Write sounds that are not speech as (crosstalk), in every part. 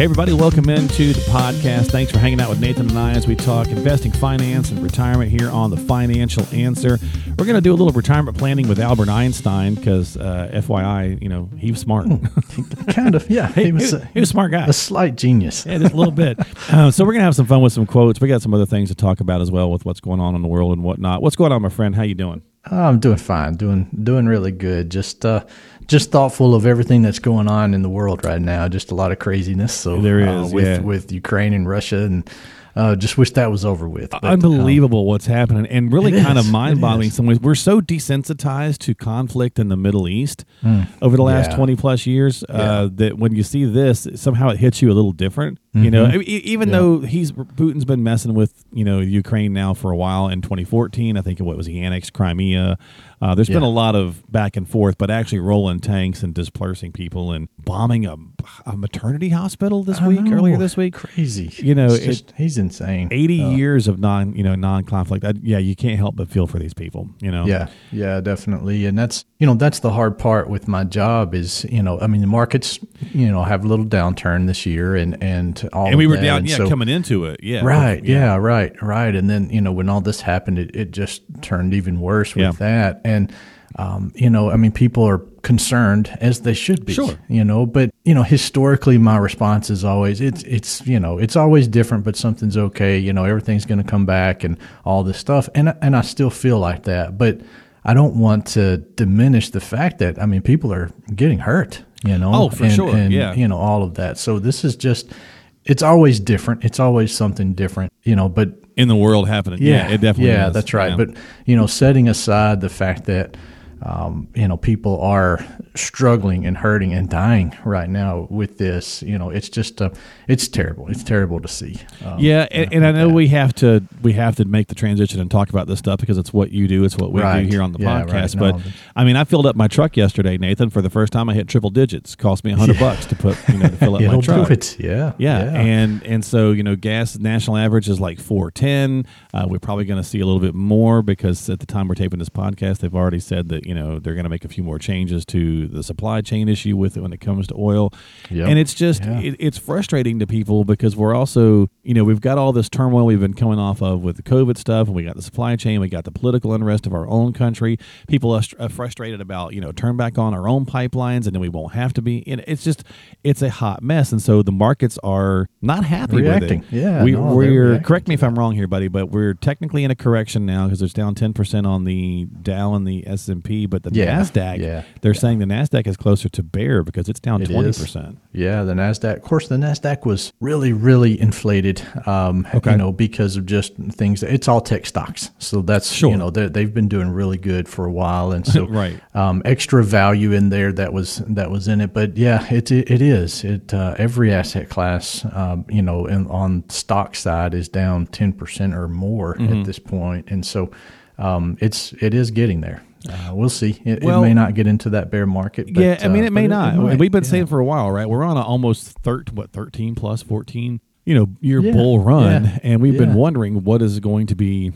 Hey, everybody, welcome into the podcast. Thanks for hanging out with Nathan and I as we talk investing, finance, and retirement here on The Financial Answer. We're going to do a little retirement planning with Albert Einstein because, uh, FYI, you know, he was smart. (laughs) kind of, yeah. he, was, a, he was a smart guy. A slight genius. Yeah, just a little bit. (laughs) Uh, so we're going to have some fun with some quotes. We got some other things to talk about as well with what's going on in the world and whatnot. What's going on, my friend? How you doing? I'm doing fine, doing doing really good. Just uh, just thoughtful of everything that's going on in the world right now. Just a lot of craziness. So there uh, with yeah. with Ukraine and Russia, and uh, just wish that was over with. But, Unbelievable um, what's happening, and really kind is, of mind boggling in some ways. We're so desensitized to conflict in the Middle East mm, over the last yeah. twenty plus years Yeah. uh, that when you see this, somehow it hits you a little different. You know, Mhm. E- even Yeah. though he's Putin's been messing with you know Ukraine now for a while. In 2014, I think what was he annexed Crimea. Uh, there's been a lot of back and forth, but actually rolling tanks and dispersing people and bombing a, a maternity hospital this I week, know. earlier this week. crazy. You know, it- just, he's insane. 80 Uh, years of non, you know, non-conflict. I, yeah, you can't help but feel for these people. You know. Yeah, yeah, definitely. And that's you know that's the hard part with my job is you know I mean the markets you know have a little downturn this year and and all And we were that. down, And yeah, so- coming into it. Yeah. Right. Yeah. Right. Right. And then you know when all this happened, it, it just turned even worse with Yeah. that. And um, you know, I mean, people are concerned as they should be. Sure. You know, but you know, historically, my response is always it's it's you know it's always different, but something's okay. You know, everything's going to come back and all this stuff. And and I still feel like that, but. I don't want to diminish the fact that I mean people are getting hurt, you know. Oh, for and, sure, and, yeah. You know all of that. So this is just it's always different. It's always something different, you know. But In the world happening. Yeah, it definitely yeah, is. that's right. Yeah. But you know, setting aside the fact that um, you know people are struggling and hurting and dying right now with this, you know, it's just uh, it's terrible. It's terrible to see. Um, yeah, and, and I know that. we have to we have to make the transition and talk about this stuff because it's what you do, it's what we Right. do here on the Yeah, right. podcast. No, but I mean, I filled up my truck yesterday, Nathan. For the first time, I hit triple digits. Cost me a hundred bucks to put you know to fill up (laughs) my truck. it. Yeah, Yeah, and and so you know, gas national average is like four ten. Uh, we're probably going to see a little bit more because at the time we're taping this podcast, they've already said that you know they're going to make a few more changes to the supply chain issue with it when it comes to oil. Yep. And it's just Yeah. it, it's frustrating to people because we're also you know we've got all this turmoil we've been coming off of with the COVID stuff, and we got the supply chain, we got the political unrest of our own country. People are, str- are frustrated about you know turn back on our own pipelines, and then we won't have to be. And it's just it's a hot mess, and so the markets are not happy Reacting. with it. Yeah, we, no, reacting correct me if I'm wrong here, buddy, but we're technically in a correction now because it's down ten percent on the Dow and the S and P, but the Yeah, Nasdaq, yeah, they're saying the Nasdaq is closer to bear because it's down twenty is. percent. Yeah, the Nasdaq. Of course, the Nasdaq was really, really inflated. Um, Okay. You know, because of just things. It's all tech stocks, so that's Sure. you know they- they've been doing really good for a while, and so (laughs) Right. um, extra value in there that was that was in it. But yeah, it it, it is. It uh, every asset class, um, you know, in, on stock side is down ten percent or more Mm-hmm. at this point, and so um, it's it is getting there. Uh, we'll see. It, Well- it may not get into that bear market. But, yeah, I mean uh, it may but not. might. We've been Yeah. saying for a while, right? We're on a almost thirteen, what thirteen plus fourteen, you know, year Yeah, bull run, yeah, and we've been wondering what is going to be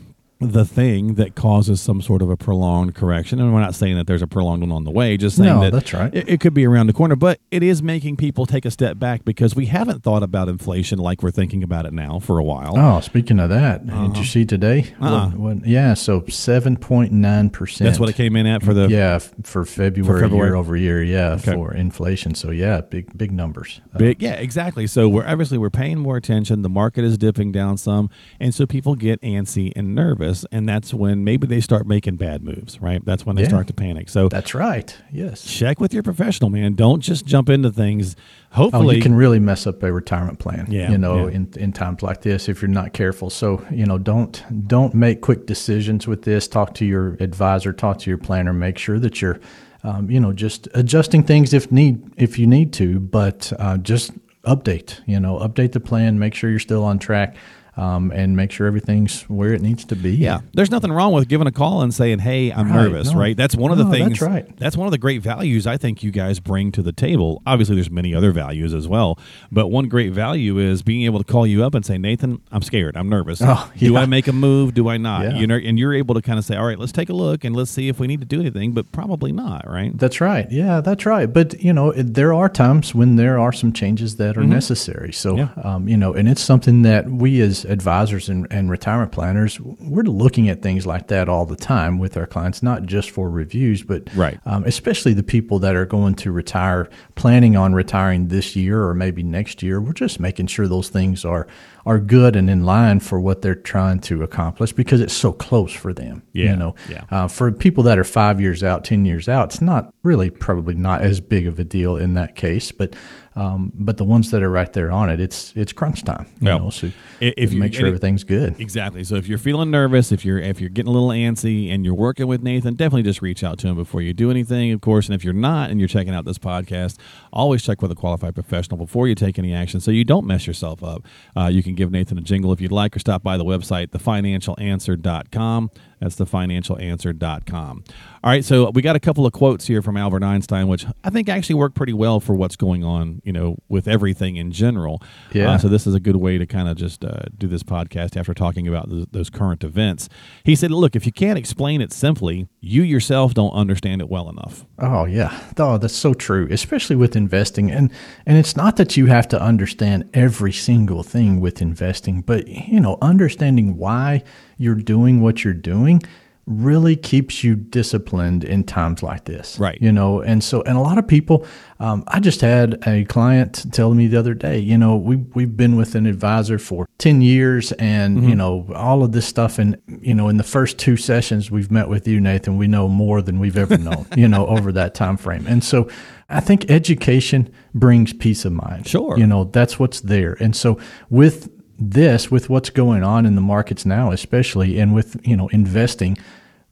the thing that causes some sort of a prolonged correction. And we're not saying that there's a prolonged one on the way, just saying No, that that's right. It, it could be around the corner, but it is making people take a step back because we haven't thought about inflation like we're thinking about it now for a while. Oh, speaking of that, did you see today? Uh-uh. What, what, yeah, so seven point nine percent. That's what it came in at for the Yeah, for February, February? year over year. Yeah, Okay. for inflation. So yeah, big big numbers. Uh, Big, yeah, exactly. So we're obviously we're paying more attention. The market is dipping down some, and so people get antsy and nervous, and that's when maybe they start making bad moves. Right? That's when they Yeah. start to panic. So That's right. Yes. check with your professional man. Don't just jump into things. Oh, Hopefully, you can really mess up a retirement plan. Yeah, you know, yeah. in, in times like this, if you're not careful. So you know, don't don't make quick decisions with this. Talk to your advisor. Talk to your planner. Make sure that you're, um, you know, just adjusting things if need if you need to. But uh, just update. You know, update the plan, make sure you're still on track um, and make sure everything's where it needs to be. Yeah, there's nothing wrong with giving a call and saying, "Hey, I'm Right, nervous." no. Right? That's one of the No, things. that's right. That's one of the great values I think you guys bring to the table. Obviously, there's many other values as well, but one great value is being able to call you up and say, "Nathan, I'm scared. I'm nervous. Oh, (laughs) Do. I make a move? Do I not?" Yeah. You know, and you're able to kind of say, "All right, let's take a look and let's see if we need to do anything," but probably not. Right? That's right. Yeah, that's right. But you know, it, there are times when there are some changes that are necessary. So, Mm-hmm. Yeah. um, you know, and it's something that we as advisors and, and retirement planners, we're looking at things like that all the time with our clients, not just for reviews, but Right. um, especially the people that are going to retire, planning on retiring this year or maybe next year. We're just making sure those things are are good and in line for what they're trying to accomplish because it's so close for them. Yeah, You know, yeah. uh, for people that are five years out, ten years out, it's not really probably not as big of a deal in that case. But um, but the ones that are right there on it, it's it's crunch time. You Well, know, so if you- make sure everything's good. Exactly. So if you're feeling nervous, if you're if you're getting a little antsy and you're working with Nathan, definitely just reach out to him before you do anything, of course. And if you're not and you're checking out this podcast, always check with a qualified professional before you take any action so you don't mess yourself up. Uh, you can give Nathan a jingle if you'd like or stop by the website, thefinancialanswer.com. That's thefinancialanswer.com. All right, so we got a couple of quotes here from Albert Einstein, which I think actually work pretty well for what's going on, you know, with everything in general. Yeah. Uh, so this is a good way to kind of just uh, do this podcast after talking about th- those current events. He said, "Look, if you can't explain it simply, you yourself don't understand it well enough." Oh yeah, oh that's so true, especially with investing. And and it's not that you have to understand every single thing with investing, but you know, understanding why you're doing what you're doing really keeps you disciplined in times like this. Right. You know, and so and a lot of people. Um, I just had a client tell me the other day. You know, we we've been with an advisor for ten years, and you know all of this stuff. And you know, in the first two sessions we've met with you, Nathan, we know more than we've ever known. (laughs) you know, over that time frame. And so, I think education brings peace of mind. Sure. You know, that's what's there. And so with this, with what's going on in the markets now, especially, and with you know investing,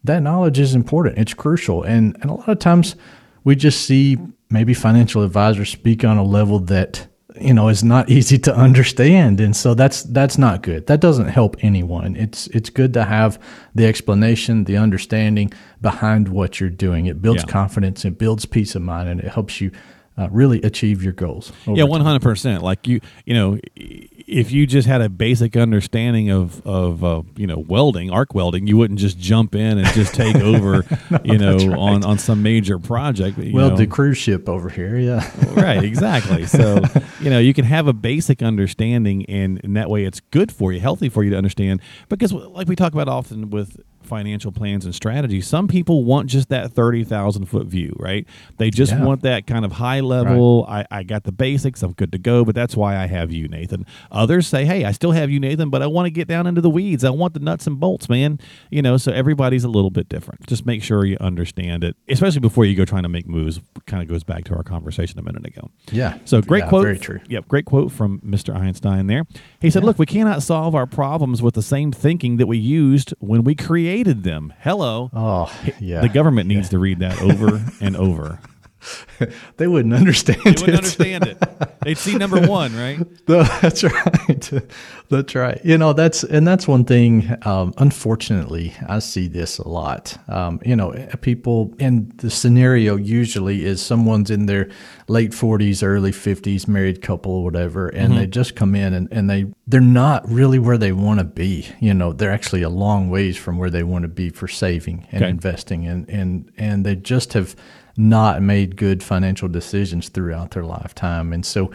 that knowledge is important. It's crucial, and and a lot of times we just see maybe financial advisors speak on a level that you know is not (laughs) easy to understand, and so that's that's not good. That doesn't help anyone. It's it's good to have the explanation, the understanding behind what you're doing. It builds Yeah. confidence, it builds peace of mind, and it helps you. Uh, really achieve your goals. yeah, one hundred percent. Like you, you know, if you just had a basic understanding of of uh, you know welding, arc welding, you wouldn't just jump in and just take (laughs) over, you know, on on some major project. you Well, know. the cruise ship over here, yeah. right (laughs) exactly so you know you can have a basic understanding and, and that way it's good for you healthy for you to understand because like we talk about often with financial plans and strategies some people want just that 30,000 foot view right they just Yeah. want that kind of high level I, I got the basics i'm good to go but that's why i have you nathan others say hey i still have you nathan but i want to get down into the weeds i want the nuts and bolts man you know so everybody's a little bit different just make sure you understand it especially before you go trying to make moves kind of goes back to our conversation a minute ago Yeah. so great Yeah, quote. Very true. Yep, great quote from Mr. Einstein there. He said, "Look, we cannot solve our problems with the same thinking that we used when we created them." Hello. Oh, yeah. the government needs to read that over and over. (laughs) (laughs) They wouldn't understand They wouldn't it. understand it. They'd see number (laughs) one, right? No, that's right. (laughs) That's right. You know, that's and that's one thing. Um, unfortunately, I see this a lot. Um, you know, people and the scenario usually is someone's in their late forties, early fifties, married couple, or whatever, and they just come in and, and they they're not really where they want to be. You know, they're actually a long ways from where they want to be for saving and Okay. investing, and and and they just have not made good financial decisions throughout their lifetime, and so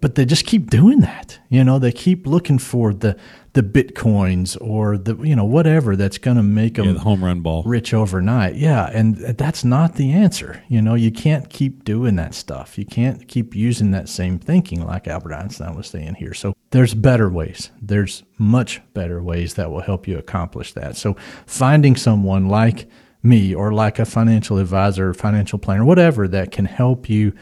but they just keep doing that. You know, they keep looking for the the bitcoins or the you know whatever that's going to make them Yeah, the home run ball. rich overnight. Yeah, and that's not the answer. You know, you can't keep doing that stuff. You can't keep using that same thinking like Albert Einstein was saying here. So there's better ways. There's much better ways that will help you accomplish that. So finding someone like me or like a financial advisor, or financial planner, whatever that can help you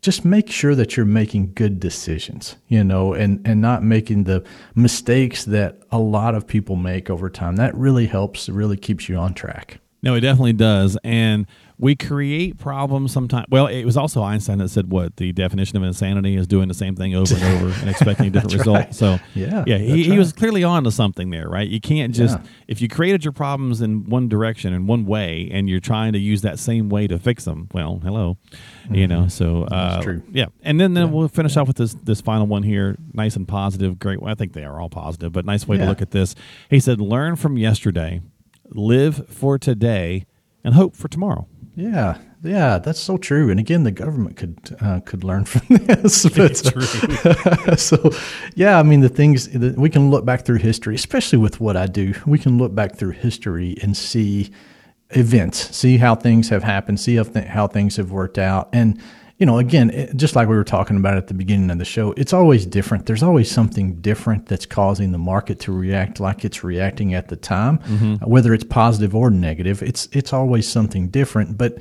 just make sure that you're making good decisions, you know, and, and not making the mistakes that a lot of people make over time. That really helps, really keeps you on track. No, it definitely does. And we create problems sometimes. Well, it was also Einstein that said what the definition of insanity is doing the same thing over and over and (laughs) expecting a different result. right. So Yeah, yeah, he, that's he was clearly on to something there, right? You can't just Yeah. if you created your problems in one direction in one way, and you're trying to use that same way to fix them. Well, hello, you know. So uh, Mm-hmm. That's true. Yeah, and then then we'll finish off with this this final one here, nice and positive. Great. Well, I think they are all positive, but nice way to look at this. He said, "Learn from yesterday, live for today, and hope for tomorrow." Yeah, yeah, that's so true. And again, the government could uh, could learn (laughs) from this. (laughs) But, (laughs) so, yeah, I mean, the things that we can look back through history, especially with what I do, we can look back through history and see events, see how things have happened, see how, th- how things have worked out, and you know, again, it, just like we were talking about at the beginning of the show, it's always different. There's always something different that's causing the market to react like it's reacting at the time, uh, whether it's positive or negative. It's it's always something different, but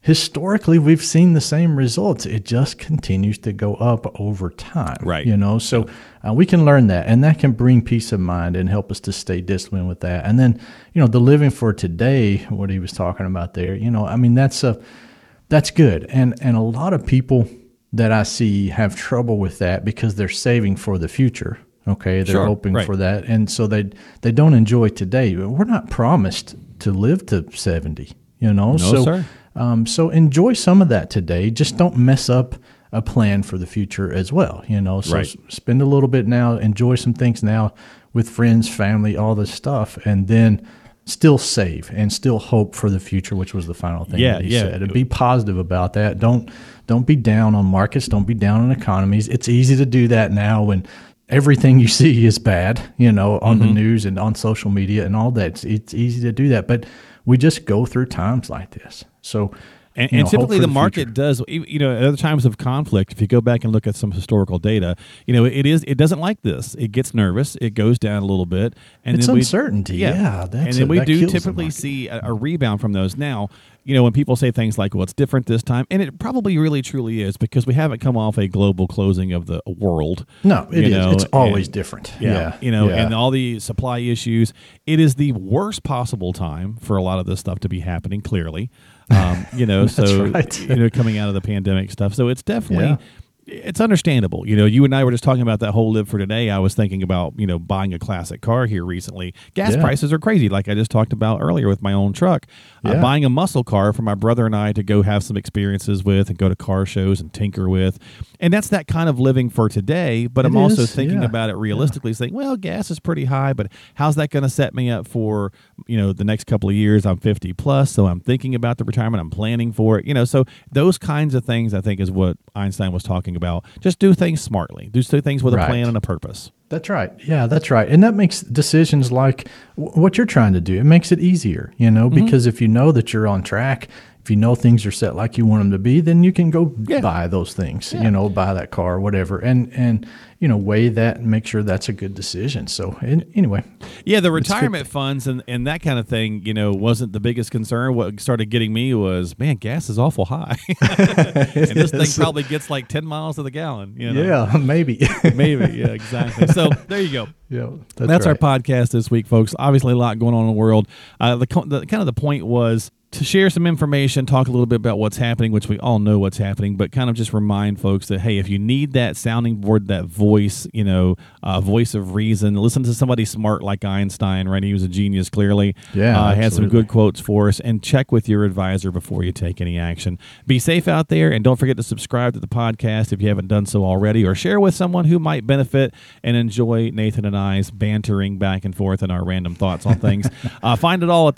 historically we've seen the same results it just continues to go up over time Right. you know so uh, we can learn that and that can bring peace of mind and help us to stay disciplined with that and then you know the living for today what he was talking about there you know i mean that's a that's good and and a lot of people that i see have trouble with that because they're saving for the future okay they're Sure, hoping right. for that and so they they don't enjoy today we're not promised to live to 70 you know so sir. um, so enjoy some of that today. Just don't mess up a plan for the future as well. You know, so Right. spend a little bit now, enjoy some things now with friends, family, all this stuff, and then still save and still hope for the future, which was the final thing Yeah, that he yeah. said. And be positive about that. Don't don't be down on markets. Don't be down on economies. It's easy to do that now when everything you see is bad. You know, on Mm-hmm. the news and on social media and all that. It's, it's easy to do that, but we just go through times like this. So. And, and know, typically, for the, market does. You know, at other times of conflict, if you go back and look at some historical data, you know, it is it doesn't like this. It gets nervous. It goes down a little bit, and It's then we- uncertainty. Yeah, that's and then a- we do typically see a, a rebound from those. Now, you know, when people say things like, "Well, it's different this time," and it probably really truly is because we haven't come off a global closing of the world. No, it is. know, It's always and- different. yeah, Yeah, you know, yeah. and all the supply issues. It is the worst possible time for a lot of this stuff to be happening. Clearly, um, you know, (laughs) so right. you know, coming out of the pandemic stuff. So it's definitely. Yeah. It's understandable. You know, you and I were just talking about that whole live for today. I was thinking about, you know, buying a classic car here recently. Gas Yeah. prices are crazy, like I just talked about earlier with my own truck. Uh, Yeah. buying a muscle car for my brother and I to go have some experiences with and go to car shows and tinker with. And that's that kind of living for today. But It I'm also thinking yeah. about it realistically, saying, well, gas is pretty high, but how's that going to set me up for, you know, the next couple of years? I'm 50 plus, so I'm thinking about the retirement. I'm planning for it. You know, so those kinds of things I think is what Einstein was talking about. Just do things smartly. Do things with a plan and a purpose. That's right. Yeah, that's right. And that makes decisions like w- what you're trying to do. It makes it easier, you know, Mm-hmm. because if you know that you're on track, if you know things are set like you want them to be, then you can go Yeah. buy those things, Yeah. you know, buy that car, whatever, and and you know weigh that and make sure that's a good decision. So anyway, Yeah, the retirement funds and, and that kind of thing, you know, wasn't the biggest concern. What started getting me was, man, gas is awful high. (laughs) (laughs) and this thing probably gets like 10 miles to the gallon. You know? yeah, (laughs) maybe. Maybe. Yeah, exactly. So there you go. yeah, That's, our right. podcast this week, folks. Obviously, a lot going on in the world. Uh, the, the kind of the point was to share some information, talk a little bit about what's happening, which we all know what's happening, but kind of just remind folks that hey, if you need that sounding board, that voice, you know, uh, voice of reason, listen to somebody smart like Einstein. Right, he was a genius. Clearly, Yeah, uh, had some good quotes for us, and check with your advisor before you take any action. Be safe out there, and don't forget to subscribe to the podcast if you haven't done so already, or share with someone who might benefit and enjoy Nathan and I's bantering back and forth and our random thoughts on things. (laughs) uh, find it all at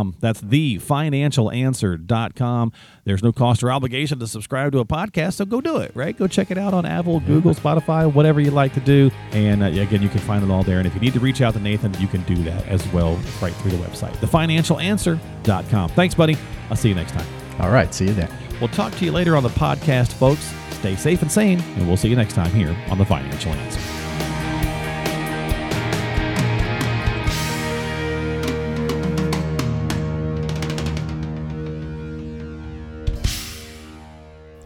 thefinancialanswer.com. That's thefinancialanswer.com. There's no cost or obligation to subscribe to a podcast, so go do it, right? Go check it out on Apple, Google, Spotify, whatever you like to do. And uh, again, you can find it all there. And if you need to reach out to Nathan, you can do that as well right through the website, thefinancialanswer.com. Thanks, buddy. I'll see you next time. All right, see you then. We'll talk to you later on the podcast, folks. Stay safe and sane, and we'll see you next time here on The Financial Answer.